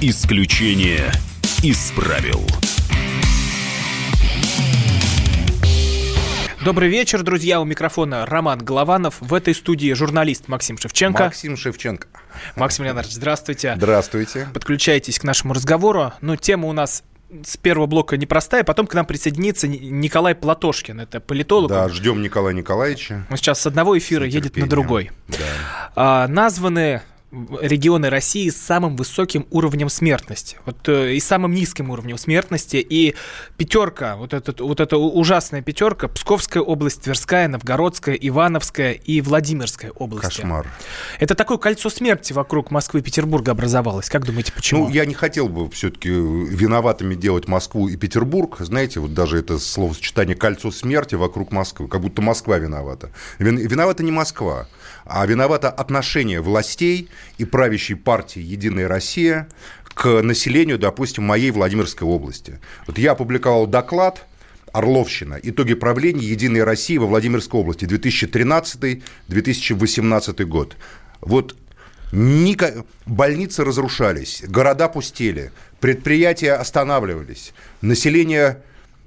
Исключение из правил. Добрый вечер, друзья. У микрофона Роман Голованов. В этой студии журналист Максим Шевченко. Максим Шевченко. Максим Леонардович, здравствуйте. Здравствуйте. Подключайтесь к нашему разговору. Ну, тема у нас с первого блока непростая, потом к нам присоединится Николай Платошкин, это политолог. Да, ждем Николая Николаевича. Он сейчас с одного эфира едет на другой. Да. А, названы регионы России с самым высоким уровнем смертности. Вот э, и самым низким уровнем смертности. И пятерка, вот, этот, вот эта ужасная пятерка, Псковская область, Тверская, Новгородская, Ивановская и Владимирская области. Кошмар. Это такое кольцо смерти вокруг Москвы и Петербурга образовалось. Как думаете, почему? Ну, я не хотел бы все-таки виноватыми делать Москву и Петербург. Знаете, вот даже это словосочетание «кольцо смерти» вокруг Москвы, как будто Москва виновата. Виновата не Москва а виновато отношение властей и правящей партии «Единая Россия» к населению, допустим, моей Владимирской области. Вот я опубликовал доклад Орловщина. Итоги правления «Единой России» во Владимирской области 2013-2018 год. Вот Ника... Больницы разрушались, города пустели, предприятия останавливались, население,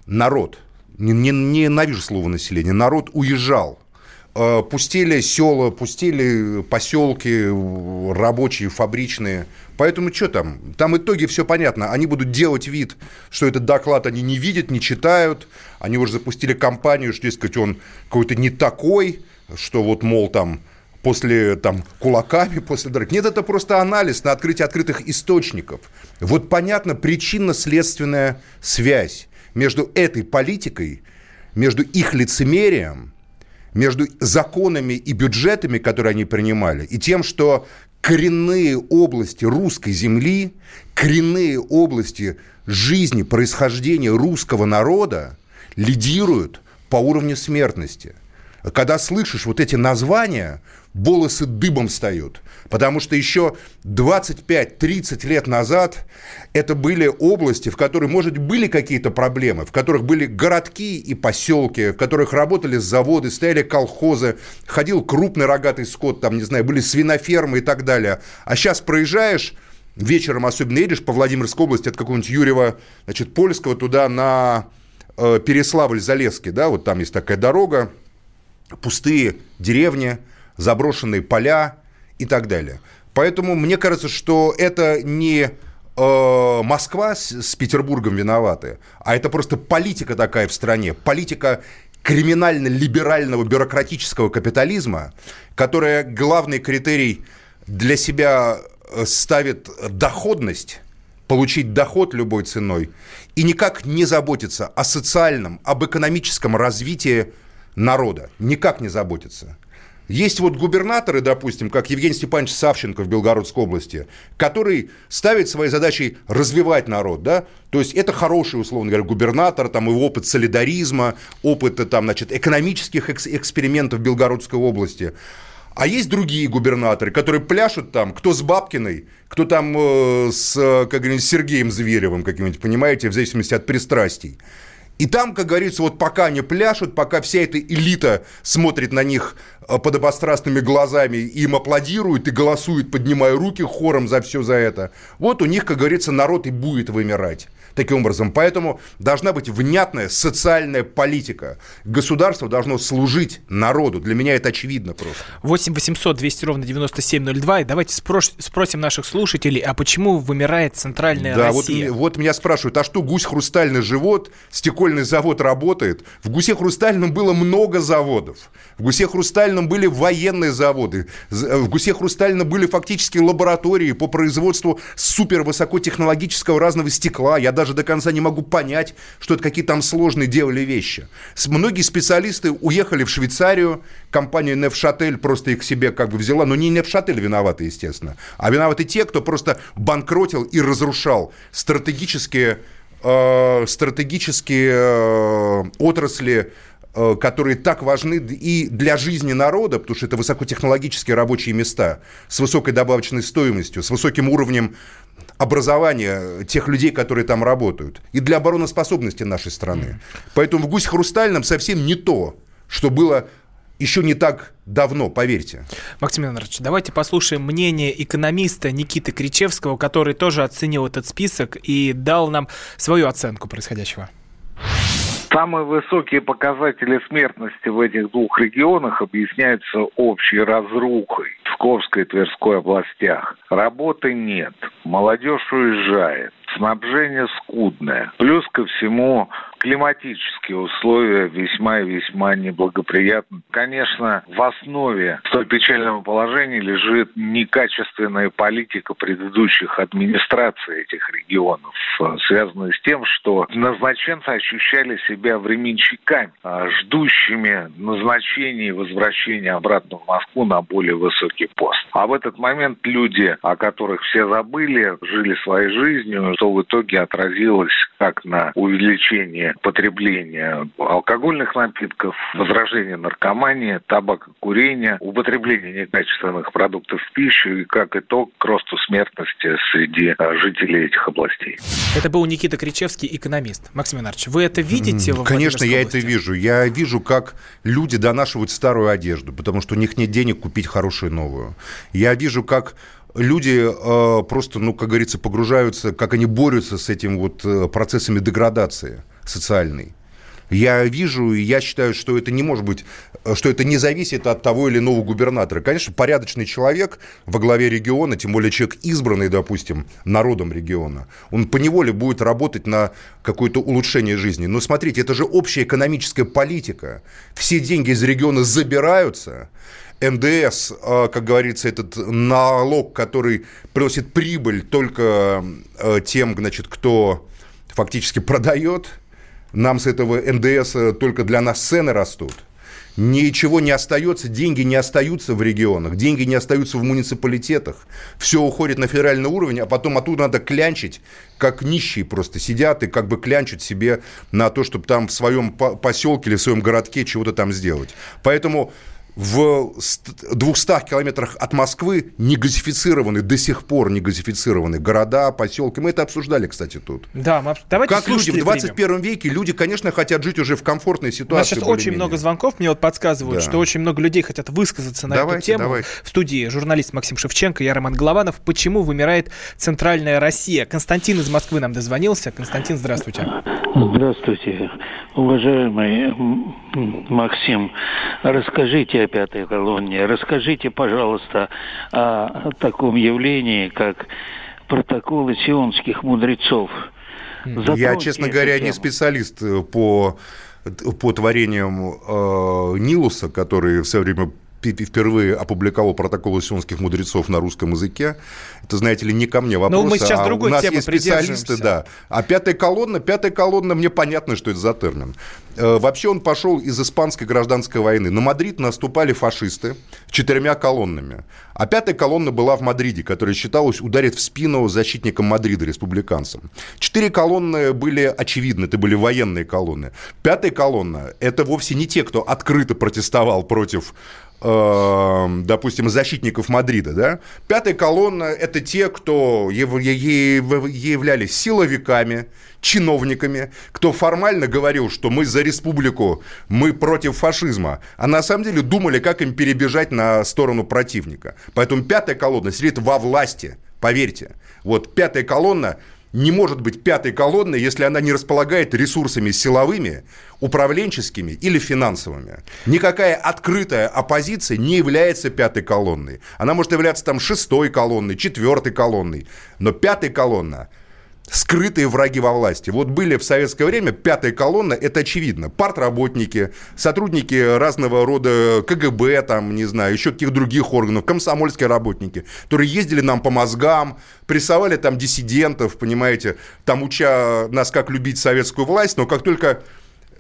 народ, не, не, не ненавижу слово население, народ уезжал. Э, пустили села, пустили поселки рабочие, фабричные. Поэтому что там? Там итоги все понятно. Они будут делать вид, что этот доклад они не видят, не читают. Они уже запустили кампанию, что, дескать, он какой-то не такой, что вот, мол, там после там, кулаками, после драк. Нет, это просто анализ на открытие открытых источников. Вот понятно причинно-следственная связь между этой политикой, между их лицемерием между законами и бюджетами, которые они принимали, и тем, что коренные области русской земли, коренные области жизни, происхождения русского народа лидируют по уровню смертности. Когда слышишь вот эти названия, волосы дыбом встают. Потому что еще 25-30 лет назад это были области, в которых, может, были какие-то проблемы, в которых были городки и поселки, в которых работали заводы, стояли колхозы, ходил крупный рогатый скот, там, не знаю, были свинофермы и так далее. А сейчас проезжаешь, вечером особенно едешь по Владимирской области от какого-нибудь Юрьева, значит, Польского туда на э, Переславль-Залесский, да, вот там есть такая дорога, пустые деревни – заброшенные поля и так далее. Поэтому мне кажется, что это не э, Москва с, с Петербургом виноваты, а это просто политика такая в стране, политика криминально-либерального бюрократического капитализма, которая главный критерий для себя э, ставит доходность, получить доход любой ценой, и никак не заботится о социальном, об экономическом развитии народа. Никак не заботится. Есть вот губернаторы, допустим, как Евгений Степанович Савченко в Белгородской области, который ставит своей задачей развивать народ, да, то есть это хороший, условно говоря, губернатор, там его опыт солидаризма, опыт там, значит, экономических экспериментов в Белгородской области. А есть другие губернаторы, которые пляшут там, кто с Бабкиной, кто там э, с, как говорится, Сергеем Зверевым каким-нибудь, понимаете, в зависимости от пристрастий. И там, как говорится, вот пока они пляшут, пока вся эта элита смотрит на них э, подобострастными глазами, им аплодирует и голосует, поднимая руки хором за все за это, вот у них, как говорится, народ и будет вымирать таким образом. Поэтому должна быть внятная социальная политика. Государство должно служить народу. Для меня это очевидно просто. 8 800 200 ровно 9702. И давайте спрос, спросим наших слушателей, а почему вымирает центральная да, Россия? Вот, вот меня спрашивают, а что гусь хрустальный живот, стекольный завод работает? В гусе хрустальном было много заводов. В гусе хрустальном были военные заводы. В гусе хрустальном были фактически лаборатории по производству супервысокотехнологического разного стекла. Я даже до конца не могу понять, что это какие там сложные делали вещи. Многие специалисты уехали в Швейцарию, компания Невшатель просто их себе как бы взяла, но не Невшатель виноваты, естественно, а виноваты те, кто просто банкротил и разрушал стратегические, э, стратегические э, отрасли э, которые так важны и для жизни народа, потому что это высокотехнологические рабочие места с высокой добавочной стоимостью, с высоким уровнем образования тех людей, которые там работают, и для обороноспособности нашей страны. Поэтому в «Гусь хрустальном» совсем не то, что было еще не так давно, поверьте. Максим Леонидович, давайте послушаем мнение экономиста Никиты Кричевского, который тоже оценил этот список и дал нам свою оценку происходящего. Самые высокие показатели смертности в этих двух регионах объясняются общей разрухой в Псковской и Тверской областях. Работы нет, молодежь уезжает, снабжение скудное. Плюс ко всему климатические условия весьма и весьма неблагоприятны. Конечно, в основе столь печального положения лежит некачественная политика предыдущих администраций этих регионов, связанная с тем, что назначенцы ощущали себя временщиками, а ждущими назначения и возвращения обратно в Москву на более высокий пост. А в этот момент люди, о которых все забыли, жили своей жизнью, что в итоге отразилось как на увеличение потребления алкогольных напитков, возражение наркомании, табакокурения, употребление некачественных продуктов в пищу и, как итог, к росту смертности среди а, жителей этих областей. Это был Никита Кричевский, экономист. Максим Иванович, вы это видите? Mm, конечно, я это вижу. Я вижу, как люди донашивают старую одежду, потому что у них нет денег купить хорошую новую. Я вижу, как люди э, просто, ну, как говорится, погружаются, как они борются с этим вот э, процессами деградации социальной. Я вижу, и я считаю, что это не может быть, э, что это не зависит от того или иного губернатора. Конечно, порядочный человек во главе региона, тем более человек избранный, допустим, народом региона, он поневоле будет работать на какое-то улучшение жизни. Но смотрите, это же общая экономическая политика. Все деньги из региона забираются, НДС, а, как говорится, этот налог, который приносит прибыль только э, тем, значит, кто фактически продает, нам с этого НДС только для нас цены растут. Ничего не остается, деньги не остаются в регионах, деньги не остаются в муниципалитетах. Все уходит на федеральный уровень, а потом оттуда надо клянчить, как нищие просто сидят и как бы клянчат себе на то, чтобы там в своем поселке или в своем городке чего-то там сделать. Поэтому в 200 километрах от Москвы не газифицированы, до сих пор не газифицированы города, поселки. Мы это обсуждали, кстати, тут. Да, мы, давайте Как люди в 21 примем. веке, люди, конечно, хотят жить уже в комфортной ситуации. У нас сейчас очень много звонков, мне вот подсказывают, да. что очень много людей хотят высказаться на давайте, эту тему. Давайте. В студии журналист Максим Шевченко, я Роман Голованов. Почему вымирает центральная Россия? Константин из Москвы нам дозвонился. Константин, здравствуйте. Здравствуйте, уважаемый Максим. Расскажите о пятой колонне. Расскажите, пожалуйста, о таком явлении, как протоколы сионских мудрецов. Затроньте Я, честно говоря, тему. не специалист э, по по творениям э, Нилуса, который в свое время впервые опубликовал протоколы сионских мудрецов на русском языке. Это, знаете ли, не ко мне вопрос. Но мы сейчас а другой у нас есть специалисты, да. А пятая колонна, пятая колонна, мне понятно, что это за термин. Э, вообще он пошел из испанской гражданской войны. На Мадрид наступали фашисты четырьмя колоннами. А пятая колонна была в Мадриде, которая собиралась ударить в спину защитникам Мадрида, республиканцам. Четыре колонны были очевидны, это были военные колонны. Пятая колонна – это вовсе не те, кто открыто протестовал против допустим, защитников Мадрида, да, пятая колонна – это те, кто являлись силовиками, чиновниками, кто формально говорил, что мы за республику, мы против фашизма, а на самом деле думали, как им перебежать на сторону противника. Поэтому пятая колонна сидит во власти, поверьте. Вот пятая колонна не может быть пятой колонной, если она не располагает ресурсами силовыми, управленческими или финансовыми. Никакая открытая оппозиция не является пятой колонной. Она может являться там шестой колонной, четвертой колонной. Но пятая колонна – скрытые враги во власти. Вот были в советское время пятая колонна, это очевидно. Партработники, сотрудники разного рода КГБ, там, не знаю, еще каких других органов, комсомольские работники, которые ездили нам по мозгам, прессовали там диссидентов, понимаете, там уча нас, как любить советскую власть, но как только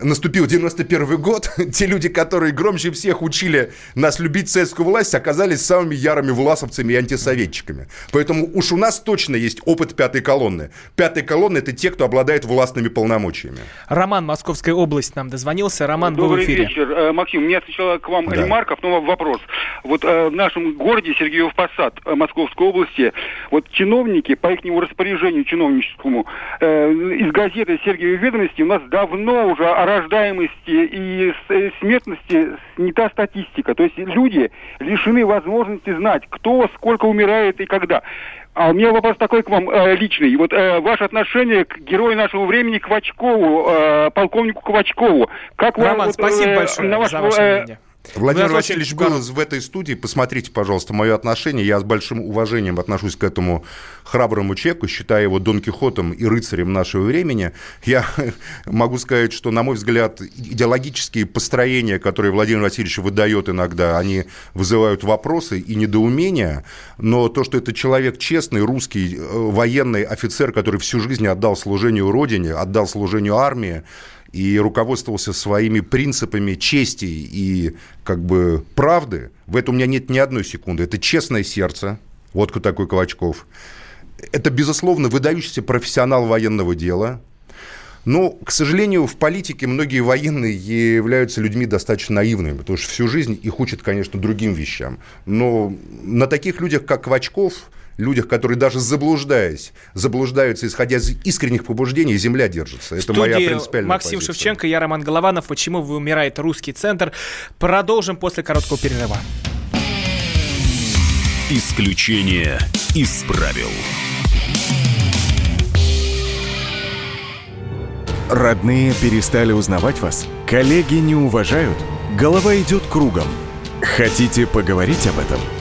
наступил 91 год, те люди, которые громче всех учили нас любить советскую власть, оказались самыми ярыми власовцами и антисоветчиками. Поэтому уж у нас точно есть опыт пятой колонны. Пятая колонна – это те, кто обладает властными полномочиями. Роман, Московская область, нам дозвонился. Роман, Добрый был в эфире. вечер. Э, Максим, у меня сначала к вам да. ремарков, но вопрос. Вот э, в нашем городе Сергеев Посад э, Московской области, вот чиновники, по их распоряжению чиновническому, из газеты «Сергиевы ведомости» у нас давно уже рождаемости и смертности не та статистика. То есть люди лишены возможности знать, кто сколько умирает и когда. А у меня вопрос такой к вам э, личный. Вот э, ваше отношение к герою нашего времени Квачкову, э, полковнику Квачкову. Как Роман, вам, спасибо вот, э, большое на ваш, за ваше э, мнение. Владимир Вы Васильевич был в этой студии. Посмотрите, пожалуйста, мое отношение. Я с большим уважением отношусь к этому храброму человеку, считая его Дон Кихотом и рыцарем нашего времени. Я могу сказать, что, на мой взгляд, идеологические построения, которые Владимир Васильевич выдает иногда, они вызывают вопросы и недоумения. Но то, что это человек честный, русский, э, военный офицер, который всю жизнь отдал служению Родине, отдал служению армии, и руководствовался своими принципами чести и как бы правды, в этом у меня нет ни одной секунды. Это честное сердце, вот такой Ковачков. Это, безусловно, выдающийся профессионал военного дела. Но, к сожалению, в политике многие военные являются людьми достаточно наивными, потому что всю жизнь их учат, конечно, другим вещам. Но на таких людях, как Квачков, людях, которые даже заблуждаясь, заблуждаются, исходя из искренних побуждений, земля держится. Это моя принципиальная Максим позиция. Шевченко, я Роман Голованов. Почему вы умирает русский центр? Продолжим после короткого перерыва. Исключение из правил. Родные перестали узнавать вас? Коллеги не уважают? Голова идет кругом. Хотите поговорить об этом?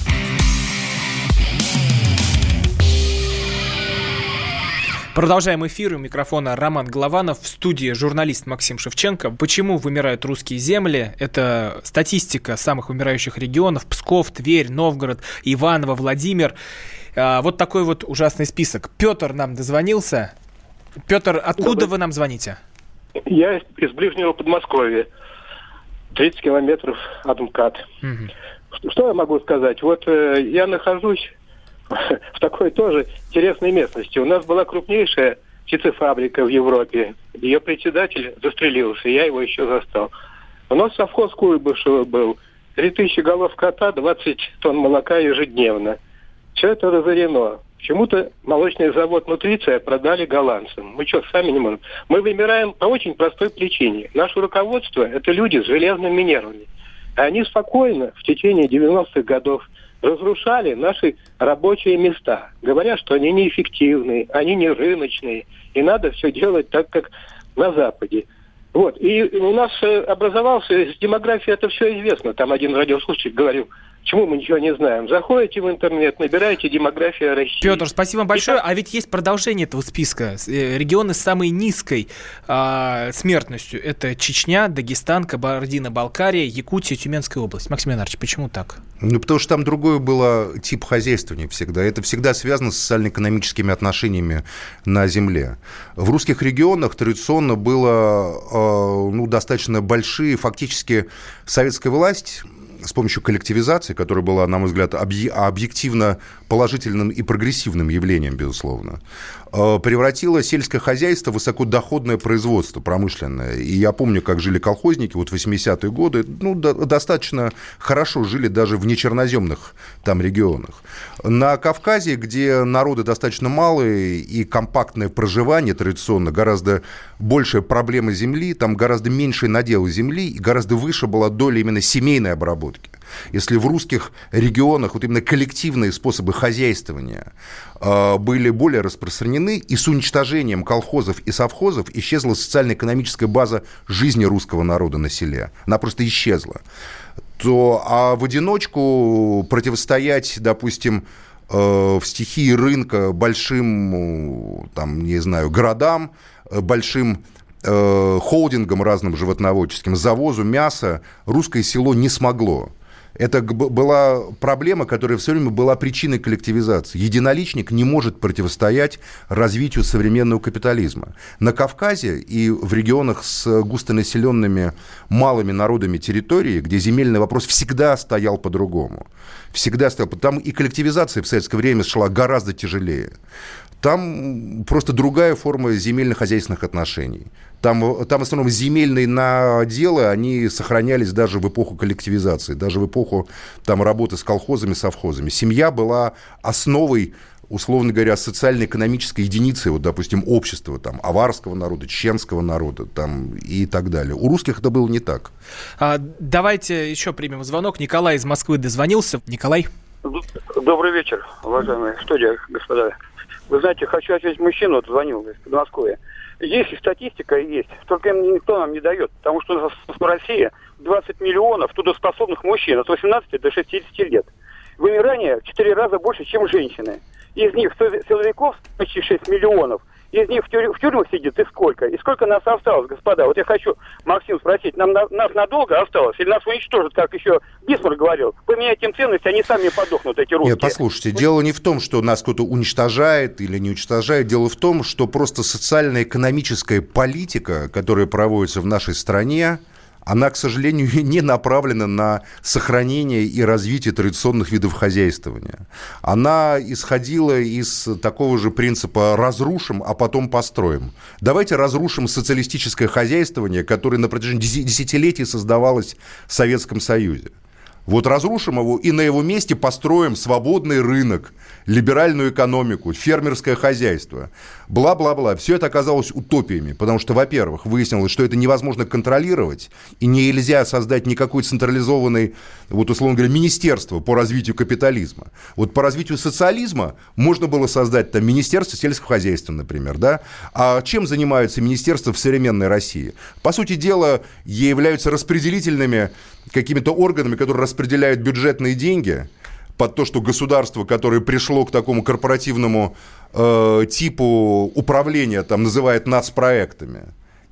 Продолжаем эфир. У микрофона Роман Голованов. В студии журналист Максим Шевченко. Почему вымирают русские земли? Это статистика самых умирающих регионов. Псков, Тверь, Новгород, Иваново, Владимир. А, вот такой вот ужасный список. Петр нам дозвонился. Петр, откуда вы нам звоните? Я из ближнего Подмосковья. 30 километров от МКАД. Угу. Что я могу сказать? Вот э, я нахожусь в такой тоже интересной местности. У нас была крупнейшая птицефабрика в Европе. Ее председатель застрелился, я его еще застал. У нас совхоз Куйбышева был. 3000 голов кота, 20 тонн молока ежедневно. Все это разорено. Почему-то молочный завод «Нутриция» продали голландцам. Мы что, сами не можем? Мы вымираем по очень простой причине. Наше руководство – это люди с железными нервами. А они спокойно в течение 90-х годов разрушали наши рабочие места, говоря, что они неэффективные, они не рыночные, и надо все делать так, как на Западе. Вот. И у нас э, образовался, с демографией это все известно. Там один радиослушатель говорил, Почему мы ничего не знаем? Заходите в интернет, набираете демография России. Петр, спасибо вам большое. Так... А ведь есть продолжение этого списка. Э, регионы с самой низкой а, смертностью. Это Чечня, Дагестан, Кабардино-Балкария, Якутия, Тюменская область. Максим Леонардович, почему так? Ну, потому что там другой было тип хозяйствования всегда. Это всегда связано с социально-экономическими отношениями на земле. В русских регионах традиционно было э, ну, достаточно большие, фактически советская власть с помощью коллективизации, которая была, на мой взгляд, объективно положительным и прогрессивным явлением, безусловно, э, превратила сельское хозяйство в высокодоходное производство промышленное. И я помню, как жили колхозники вот в 80-е годы, ну, достаточно хорошо жили даже в нечерноземных там регионах. На Кавказе, где народы достаточно малые и компактное проживание традиционно, гораздо большая проблема земли, там гораздо меньше надела земли и гораздо выше была доля именно семейной обработки. Если в русских регионах вот именно коллективные способы хозяйствования э, были более распространены, и с уничтожением колхозов и совхозов исчезла социально-экономическая база жизни русского народа на селе. Она просто исчезла. То, а в одиночку противостоять, допустим, э, в стихии рынка большим, там, не знаю, городам, э, большим холдингам разным животноводческим, завозу мяса русское село не смогло. Это была проблема, которая все время была причиной коллективизации. Единоличник не может противостоять развитию современного капитализма. На Кавказе и в регионах с густонаселенными малыми народами территории, где земельный вопрос всегда стоял по-другому. Всегда стоял. Там и коллективизация в советское время шла гораздо тяжелее. Там просто другая форма земельно-хозяйственных отношений. Там, там в основном земельные наделы, они сохранялись даже в эпоху коллективизации, даже в эпоху там, работы с колхозами, совхозами. Семья была основой условно говоря, социально-экономической единицей, вот, допустим, общества, там, аварского народа, чеченского народа, там, и так далее. У русских это было не так. А, давайте еще примем звонок. Николай из Москвы дозвонился. Николай. Добрый вечер, уважаемые студия, господа. Вы знаете, хочу ответить мужчину, вот звонил из Подмосковья. Есть статистика есть, только им никто нам не дает, потому что у нас в России 20 миллионов трудоспособных мужчин от 18 до 60 лет. Вымирание в 4 раза больше, чем женщины. Из них силовиков почти 6 миллионов, из них в, тюрь, в тюрьмах сидит и сколько? И сколько нас осталось, господа? Вот я хочу, Максим, спросить, нам на, нас надолго осталось или нас уничтожат, как еще Бисмарк говорил? Поменять им ценности, они сами подохнут, эти русские. Нет, послушайте, дело не в том, что нас кто-то уничтожает или не уничтожает. Дело в том, что просто социально-экономическая политика, которая проводится в нашей стране, она, к сожалению, не направлена на сохранение и развитие традиционных видов хозяйствования. Она исходила из такого же принципа «разрушим, а потом построим». Давайте разрушим социалистическое хозяйствование, которое на протяжении десятилетий создавалось в Советском Союзе. Вот разрушим его и на его месте построим свободный рынок, либеральную экономику, фермерское хозяйство. Бла-бла-бла. Все это оказалось утопиями, потому что, во-первых, выяснилось, что это невозможно контролировать, и нельзя создать никакой централизованный, вот условно говоря, министерство по развитию капитализма. Вот по развитию социализма можно было создать там Министерство сельского хозяйства, например, да? А чем занимаются министерства в современной России? По сути дела, являются распределительными какими-то органами, которые распределяют бюджетные деньги под то, что государство, которое пришло к такому корпоративному э, типу управления, там называет нацпроектами,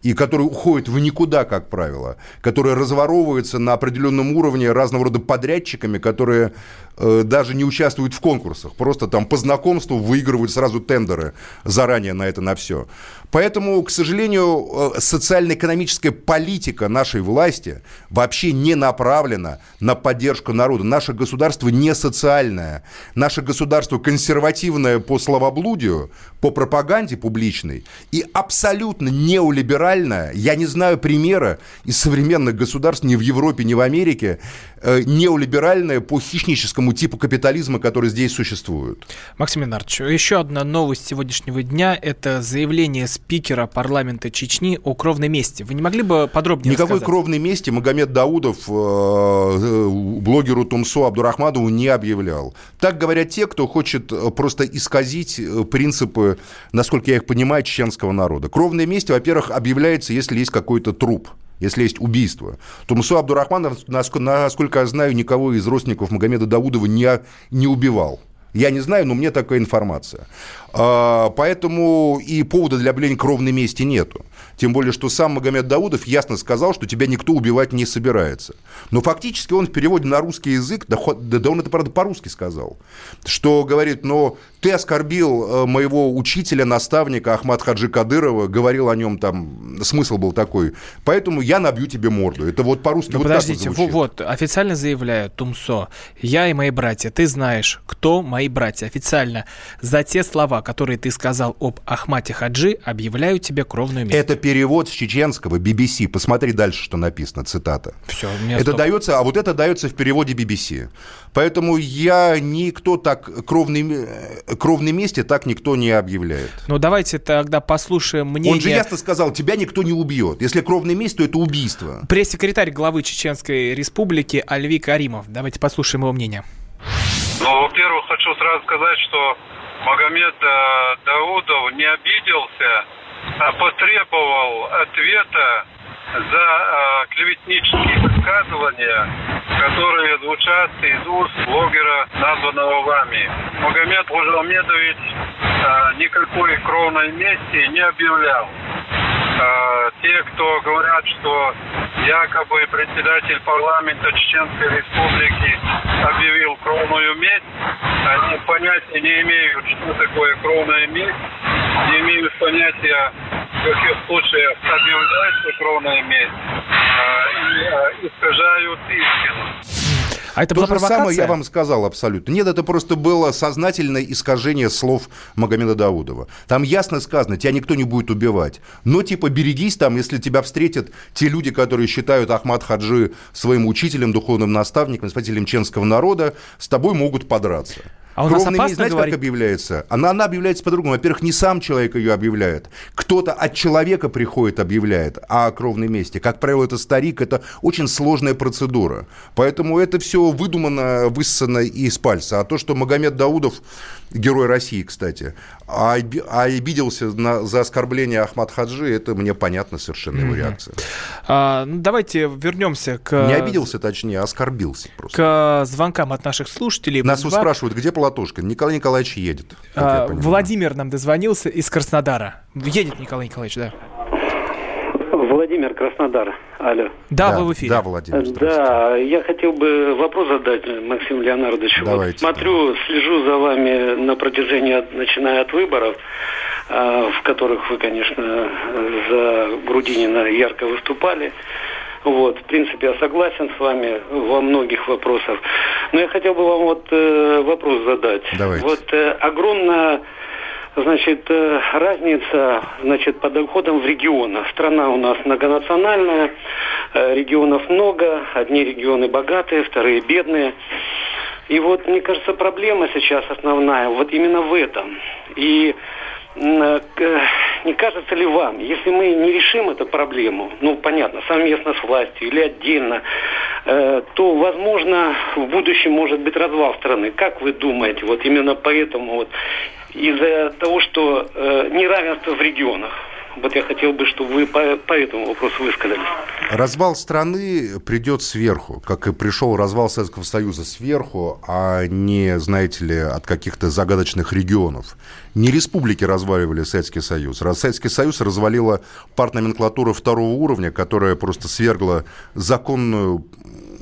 и который уходит в никуда, как правило, который разворовывается на определенном уровне разного рода подрядчиками, которые э, даже не участвуют в конкурсах, просто там по знакомству выигрывают сразу тендеры заранее на это, на все. Поэтому, к сожалению, э, социально-экономическая политика нашей власти вообще не направлена на поддержку народа. Наше государство не социальное. Наше государство консервативное по словоблудию, по пропаганде публичной и абсолютно неолиберальное. Я не знаю примера из современных государств ни в Европе, ни в Америке, э, неолиберальное по хищническому типу капитализма, который здесь существует. Максим Ленардович, еще одна новость сегодняшнего дня – это заявление с спикера парламента Чечни о кровной мести. Вы не могли бы подробнее Никакой рассказать? кровной мести Магомед Даудов э, э, блогеру Тумсу Абдурахмадову не объявлял. Так говорят те, кто хочет э, просто исказить принципы, насколько я их понимаю, чеченского народа. Кровная месть, во-первых, объявляется, если есть какой-то труп если есть убийство. Тумсу Абдурахманов, насколько я знаю, никого из родственников Магомеда Даудова не, не убивал. Я не знаю, но мне такая информация. А, поэтому и повода для объявления кровной мести нету. Тем более, что сам Магомед Даудов ясно сказал, что тебя никто убивать не собирается. Но фактически он в переводе на русский язык, да, да он это, правда, по-русски сказал, что говорит, но ты оскорбил э, моего учителя, наставника Ахмад Хаджи Кадырова, говорил о нем там, смысл был такой, поэтому я набью тебе морду. Это вот по-русски Но вот подождите, вот, вот, официально заявляю, Тумсо, я и мои братья, ты знаешь, кто мои братья. Официально за те слова, которые ты сказал об Ахмате Хаджи, объявляю тебе кровную месть. Это перевод с чеченского BBC. Посмотри дальше, что написано, цитата. Все, это стоп. дается, а вот это дается в переводе BBC. Поэтому я никто так кровный, кровной мести так никто не объявляет. Ну давайте тогда послушаем мнение. Он же ясно сказал, тебя никто не убьет. Если кровный месть, то это убийство. Пресс-секретарь главы Чеченской Республики Альви Каримов. Давайте послушаем его мнение. Ну, во-первых, хочу сразу сказать, что Магомед э, Даудов не обиделся потребовал ответа за э, клеветнические высказывания, которые звучат из уст блогера, названного вами. Магомед Хужалмедович э, никакой кровной мести не объявлял. Э, те кто говорят, что якобы председатель парламента Чеченской Республики объявил кровную месть, они понятия не имеют, что такое кровная месть, не имеют понятия, в каких случаях объявляется кровная месть, а, и а, искажают истину. А это То же самое я вам сказал абсолютно. Нет, это просто было сознательное искажение слов Магомеда Даудова. Там ясно сказано, тебя никто не будет убивать. Но типа берегись там, если тебя встретят те люди, которые считают Ахмад Хаджи своим учителем, духовным наставником, спасителем ченского народа, с тобой могут подраться. А у нас Кровная опасно знаете, говорить... как объявляется? Она, она объявляется по-другому. Во-первых, не сам человек ее объявляет. Кто-то от человека приходит, объявляет о кровной мести. Как правило, это старик, это очень сложная процедура. Поэтому это все выдумано, высосано из пальца. А то, что Магомед Даудов, герой России, кстати, а, а обиделся на, за оскорбление Ахмад Хаджи, это мне понятно совершенно его реакция. А, ну, давайте вернемся к... Не обиделся, точнее, оскорбился просто. К звонкам от наших слушателей. Нас спрашивают, где Платошкин? Николай Николаевич едет. А, Владимир нам дозвонился из Краснодара. Едет Николай Николаевич, да. Владимир Краснодар. Алло. Да, да, вы в эфире. Да, Владимир. Да, я хотел бы вопрос задать Максиму Леонардовичу. Давайте. Вот смотрю, слежу за вами на протяжении, начиная от выборов, а, в которых вы, конечно, за Грудинина ярко выступали. Вот, в принципе, я согласен с вами во многих вопросах. Но я хотел бы вам вот э, вопрос задать. Давайте. Вот э, огромная Значит, э, разница значит, по доходам в регионах. Страна у нас многонациональная, э, регионов много, одни регионы богатые, вторые бедные. И вот, мне кажется, проблема сейчас основная вот именно в этом. И э, не кажется ли вам, если мы не решим эту проблему, ну, понятно, совместно с властью или отдельно, то, возможно, в будущем может быть развал страны. Как вы думаете, вот именно поэтому вот из-за того, что э, неравенство в регионах. Вот я хотел бы, чтобы вы по, по этому вопросу высказались. Развал страны придет сверху, как и пришел развал Советского Союза сверху, а не, знаете ли, от каких-то загадочных регионов. Не республики разваливали Советский Союз. Советский Союз развалила партноменклатура второго уровня, которая просто свергла законную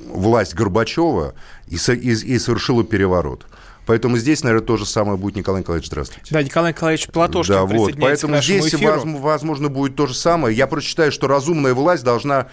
власть Горбачева и, и, и совершила переворот. Поэтому здесь, наверное, то же самое будет. Николай Николаевич, здравствуйте. Да, Николай Николаевич Платошкин Да, вот. Поэтому здесь, эфиру. возможно, будет то же самое. Я просто считаю, что разумная власть должна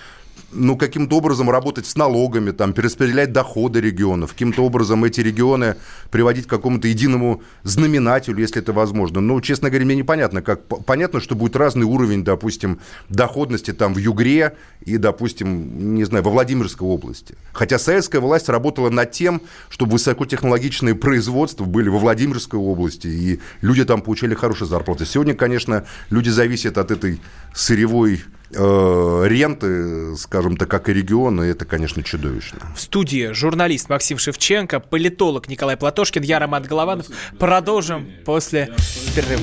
ну, каким-то образом работать с налогами, там, перераспределять доходы регионов, каким-то образом эти регионы приводить к какому-то единому знаменателю, если это возможно. Но, честно говоря, мне непонятно, как понятно, что будет разный уровень, допустим, доходности там в Югре и, допустим, не знаю, во Владимирской области. Хотя советская власть работала над тем, чтобы высокотехнологичные производства были во Владимирской области, и люди там получали хорошие зарплаты. Сегодня, конечно, люди зависят от этой сырьевой ренты, скажем так, как и регионы, это, конечно, чудовищно. В студии журналист Максим Шевченко, политолог Николай Платошкин, я Роман Голованов. Продолжим после перерыва.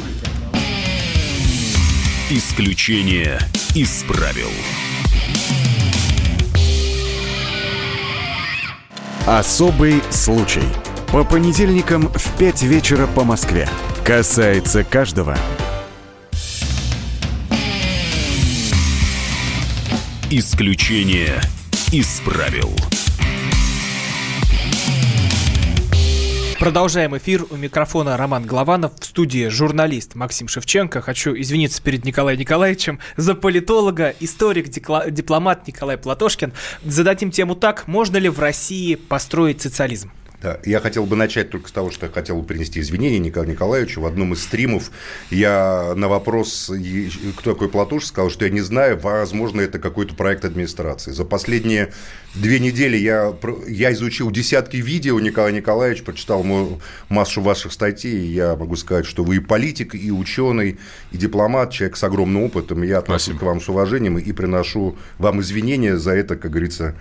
Исключение из правил. Особый случай. По понедельникам в 5 вечера по Москве. Касается каждого. Исключение из правил. Продолжаем эфир. У микрофона Роман Главанов. В студии журналист Максим Шевченко. Хочу извиниться перед Николаем Николаевичем за политолога, историк, дипломат Николай Платошкин. Зададим тему так. Можно ли в России построить социализм? Да, я хотел бы начать только с того, что я хотел бы принести извинения Николаю Николаевичу. В одном из стримов я на вопрос, кто такой Платуш, сказал, что я не знаю, возможно, это какой-то проект администрации. За последние две недели я, я изучил десятки видео Николая Николаевича, прочитал массу ваших статей, и я могу сказать, что вы и политик, и ученый, и дипломат, человек с огромным опытом. Я отношусь к вам с уважением и приношу вам извинения за это, как говорится,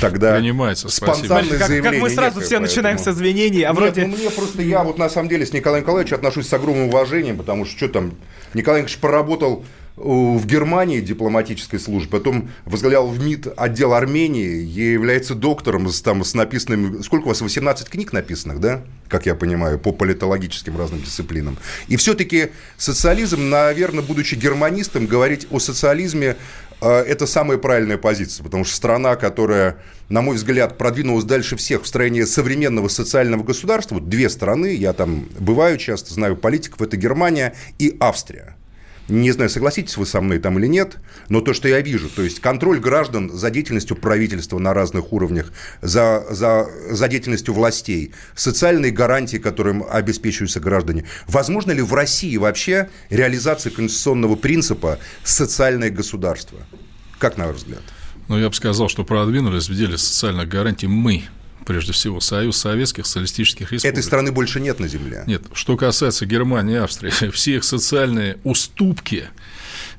тогда Принимается, спонтанное как, заявление. Как мы сразу некое, все поэтому... начинаем с извинений, а Нет, вроде... ну, мне просто, я вот на самом деле с Николаем Николаевичем отношусь с огромным уважением, потому что что там, Николай Николаевич поработал в Германии дипломатической службе, потом возглавлял в МИД отдел Армении, и является доктором с, там, с написанными... Сколько у вас, 18 книг написанных, да? Как я понимаю, по политологическим разным дисциплинам. И все-таки социализм, наверное, будучи германистом, говорить о социализме э, это самая правильная позиция, потому что страна, которая, на мой взгляд, продвинулась дальше всех в строении современного социального государства, вот две страны, я там бываю часто, знаю политиков, это Германия и Австрия. Не знаю, согласитесь вы со мной там или нет, но то, что я вижу, то есть контроль граждан за деятельностью правительства на разных уровнях, за, за, за деятельностью властей, социальные гарантии, которым обеспечиваются граждане. Возможно ли в России вообще реализация конституционного принципа социальное государство? Как на ваш взгляд? Ну, я бы сказал, что продвинулись в деле социальных гарантий мы, прежде всего, Союз Советских Социалистических Республик. Этой страны больше нет на земле. Нет. Что касается Германии и Австрии, все их социальные уступки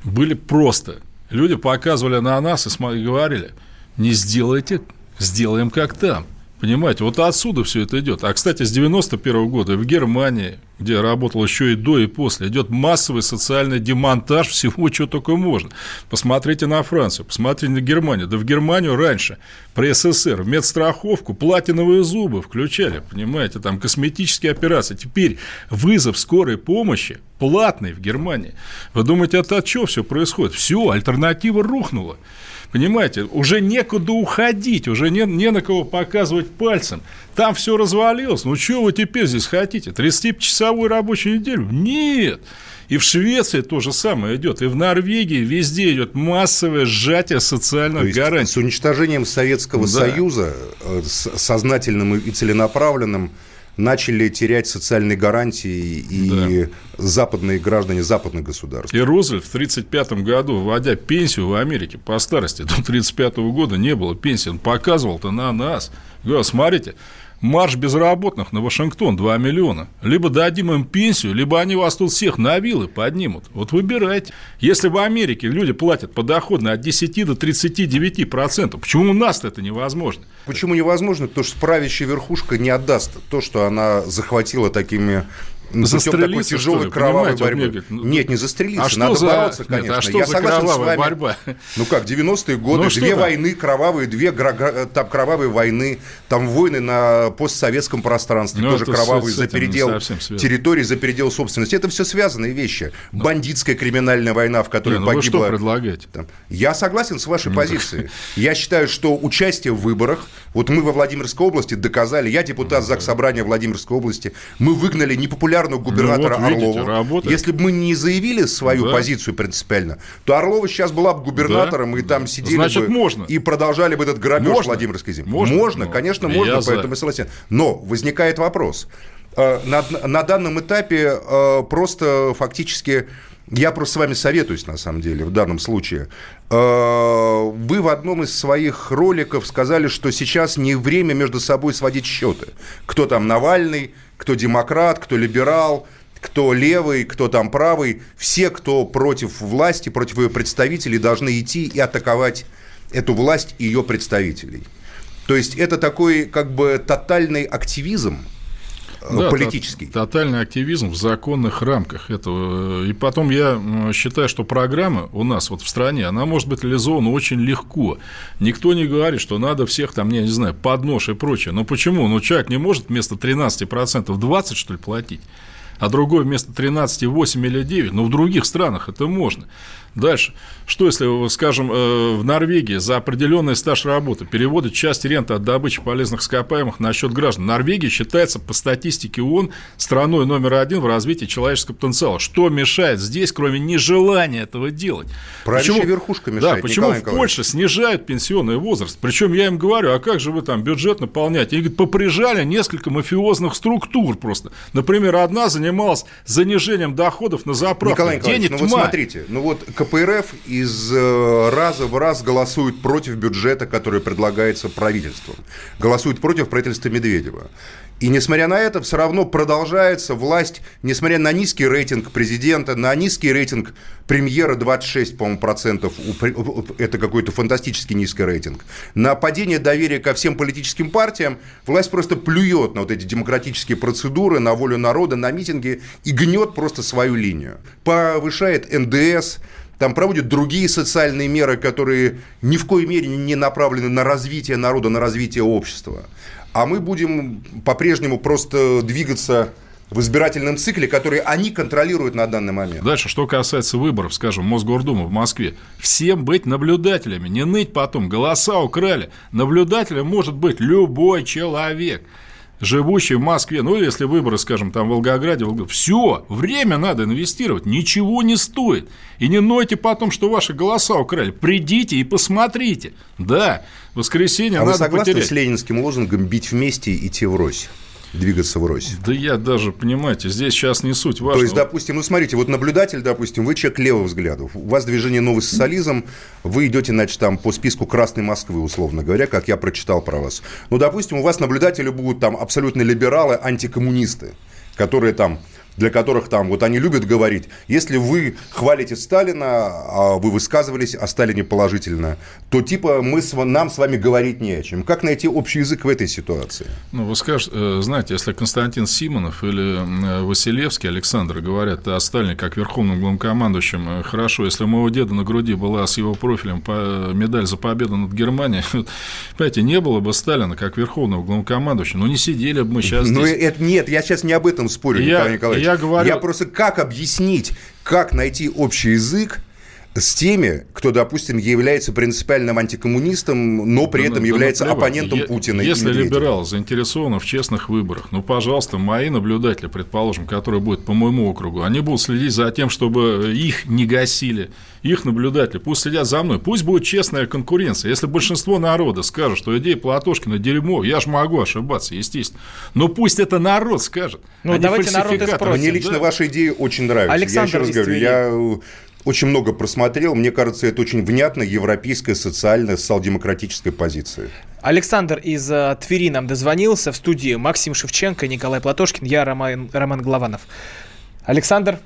были просто. Люди показывали на нас и говорили, не сделайте, сделаем как там. Понимаете, вот отсюда все это идет. А, кстати, с 91 года в Германии, где работал еще и до, и после, идет массовый социальный демонтаж всего, чего только можно. Посмотрите на Францию, посмотрите на Германию. Да в Германию раньше при СССР в медстраховку платиновые зубы включали, понимаете, там косметические операции. Теперь вызов скорой помощи платный в Германии. Вы думаете, это от чего все происходит? Все, альтернатива рухнула. Понимаете, уже некуда уходить, уже не, не на кого показывать пальцем. Там все развалилось. Ну, что вы теперь здесь хотите? 30-часовую рабочую неделю? Нет. И в Швеции то же самое идет. И в Норвегии везде идет массовое сжатие социальных то есть гарантий. С уничтожением Советского да. Союза, э, сознательным и целенаправленным, начали терять социальные гарантии и да. западные граждане западных государств. И Рузвельт в 1935 году, вводя пенсию в Америке по старости, до 1935 года не было пенсии, он показывал-то на нас. Говорил, смотрите, марш безработных на Вашингтон 2 миллиона. Либо дадим им пенсию, либо они вас тут всех на вилы поднимут. Вот выбирайте. Если в Америке люди платят подоходно от 10 до 39 процентов, почему у нас это невозможно? Почему невозможно? Потому что правящая верхушка не отдаст то, что она захватила такими застрелиться, такой тяжелой ли, кровавой борьбы. Говорит, ну, Нет, не застрелиться, а надо за... бороться, конечно. Нет, а что Я за согласен с вами. борьба? Ну как, 90-е годы, ну, две войны кровавые, две там кровавые войны, там войны на постсоветском пространстве, ну, тоже кровавые, за передел территории, за передел собственности. Это все связанные вещи. Ну. Бандитская криминальная война, в которой не, ну погибло... Вы что предлагаете? Там. Я согласен с вашей ну, позицией. Я считаю, что участие в выборах, вот мы во Владимирской области доказали, я депутат ЗАГС Собрания Владимирской области, мы выгнали непопулярных популярную губернатора ну, вот, видите, Орлова. Работает. Если бы мы не заявили свою да. позицию принципиально, то Орлова сейчас была бы губернатором, да. и там сидели Значит, бы можно. и продолжали бы этот грабеж можно. Владимирской земли. Можно, можно ну, конечно, можно, я поэтому я согласен. Но возникает вопрос. Э, на, на данном этапе э, просто фактически я просто с вами советуюсь, на самом деле, в данном случае. Э, вы в одном из своих роликов сказали, что сейчас не время между собой сводить счеты. Кто там Навальный, кто демократ, кто либерал, кто левый, кто там правый, все, кто против власти, против ее представителей, должны идти и атаковать эту власть и ее представителей. То есть это такой как бы тотальный активизм, да, политический. Тотальный активизм в законных рамках этого. И потом я считаю, что программа у нас вот в стране, она может быть реализована очень легко. Никто не говорит, что надо всех там, я не знаю, под нож и прочее. Но почему? Ну, человек не может вместо 13% 20, что ли, платить? а другой вместо 13 8 или 9, но в других странах это можно. Дальше. Что если, скажем, э, в Норвегии за определенный стаж работы переводят часть ренты от добычи полезных ископаемых на счет граждан? Норвегия считается по статистике ООН страной номер один в развитии человеческого потенциала. Что мешает здесь, кроме нежелания этого делать? Правящая почему, верхушка мешает. Да, почему Николай в Польше снижают пенсионный возраст? Причем я им говорю, а как же вы там бюджет наполняете? Они говорят, поприжали несколько мафиозных структур просто. Например, одна занималась занижением доходов на заправку. Николай Николаевич, Денег ну тьма. вот смотрите, ну вот КПРФ из э, раза в раз голосует против бюджета, который предлагается правительством. Голосует против правительства Медведева. И несмотря на это, все равно продолжается власть, несмотря на низкий рейтинг президента, на низкий рейтинг премьера 26, по-моему, процентов, это какой-то фантастически низкий рейтинг, на падение доверия ко всем политическим партиям, власть просто плюет на вот эти демократические процедуры, на волю народа, на митинги и гнет просто свою линию. Повышает НДС, там проводят другие социальные меры, которые ни в коей мере не направлены на развитие народа, на развитие общества. А мы будем по-прежнему просто двигаться в избирательном цикле, который они контролируют на данный момент. Дальше, что касается выборов, скажем, Мосгордумы в Москве, всем быть наблюдателями, не ныть потом, голоса украли. Наблюдателем может быть любой человек живущий в Москве, ну, если выборы, скажем, там в Волгограде, Волгограде, все, время надо инвестировать, ничего не стоит. И не нойте потом, что ваши голоса украли. Придите и посмотрите. Да, воскресенье а надо вы согласны потерять. с ленинским лозунгом «бить вместе и идти врозь»? Двигаться врозь. Да я даже, понимаете, здесь сейчас не суть важно. То есть, допустим, ну смотрите, вот наблюдатель, допустим, вы человек левого взгляда, у вас движение «Новый социализм», вы идете, значит, там по списку Красной Москвы, условно говоря, как я прочитал про вас. Ну, допустим, у вас наблюдатели будут там абсолютно либералы, антикоммунисты, которые там для которых там, вот они любят говорить, если вы хвалите Сталина, а вы высказывались о Сталине положительно, то типа мы с, нам с вами говорить не о чем. Как найти общий язык в этой ситуации? Ну, вы скажете, э, знаете, если Константин Симонов или э, Василевский Александр говорят о Сталине как верховном главнокомандующем, э, хорошо, если у моего деда на груди была с его профилем медаль за победу над Германией, понимаете, не было бы Сталина как верховного главнокомандующего, ну, не сидели бы мы сейчас ну, здесь. Это, нет, я сейчас не об этом спорю, я, Николай Николаевич. Я говорю... Я просто как объяснить, как найти общий язык с теми, кто, допустим, является принципиальным антикоммунистом, но при да, этом да, является да, оппонентом я, Путина. Если либерал заинтересован в честных выборах, ну, пожалуйста, мои наблюдатели, предположим, которые будут по моему округу, они будут следить за тем, чтобы их не гасили, их наблюдатели, пусть следят за мной, пусть будет честная конкуренция. Если большинство народа скажет, что идея Платошкина дерьмо, я же могу ошибаться, естественно, но пусть это народ скажет. Ну, давайте народ и спросим. Мне лично да? ваши идеи очень нравятся. Александр я еще раз говорю, я очень много просмотрел. Мне кажется, это очень внятно европейская социальная социал-демократическая позиция. Александр из uh, Твери нам дозвонился в студии. Максим Шевченко, Николай Платошкин, я Роман, Роман Голованов. Александр?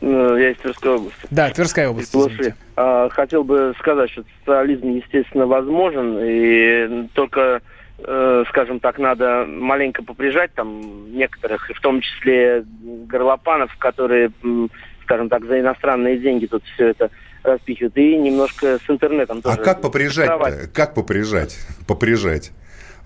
Э, я из Тверской области. Да, Тверская область. Слушай, а, хотел бы сказать, что социализм, естественно, возможен, и только э, скажем так, надо маленько поприжать там некоторых, в том числе горлопанов, которые скажем так, за иностранные деньги тут все это распихивают. И немножко с интернетом а тоже. А как поприжать? Как поприжать? Поприжать.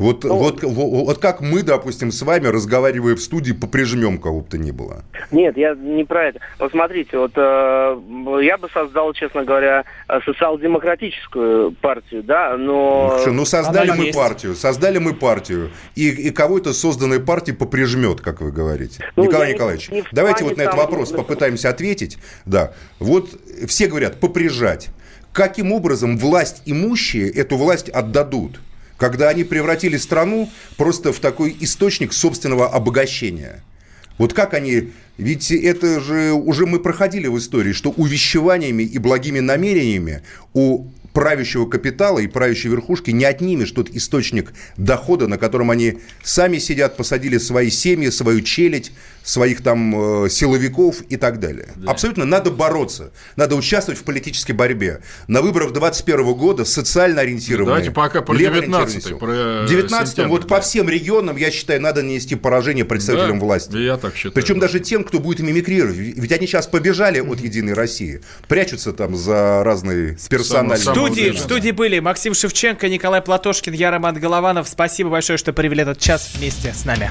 Вот, ну, вот, вот, вот как мы, допустим, с вами, разговаривая в студии, поприжмем кого бы то ни было? Нет, я не про это. Вот смотрите, вот э, я бы создал, честно говоря, социал-демократическую партию, да, но... Ну, что, ну создали мы есть. партию, создали мы партию, и, и кого-то созданной партии поприжмет, как вы говорите. Ну, Николай Николаевич, не, не давайте вот на этот вопрос попытаемся ответить. Да, вот все говорят, поприжать. Каким образом власть имущие эту власть отдадут? Когда они превратили страну просто в такой источник собственного обогащения. Вот как они... Ведь это же уже мы проходили в истории, что увещеваниями и благими намерениями у правящего капитала и правящей верхушки не отнимешь тот источник дохода, на котором они сами сидят, посадили свои семьи, свою челядь, своих там э, силовиков и так далее. Да. Абсолютно надо бороться, надо участвовать в политической борьбе. На выборах 2021 года социально ориентированные. Давайте пока про 19 про 19 вот да. по всем регионам, я считаю, надо нанести поражение представителям да, власти. Я так считаю. Причем да. даже тем, кто будет мимикрировать. Ведь они сейчас побежали от Единой России, прячутся там за разные персональные... В студии, в студии были Максим Шевченко, Николай Платошкин, я Роман Голованов. Спасибо большое, что провели этот час вместе с нами.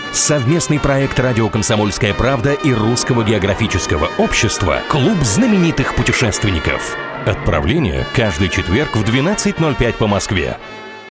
Совместный проект «Радио Комсомольская правда» и Русского географического общества «Клуб знаменитых путешественников». Отправление каждый четверг в 12.05 по Москве.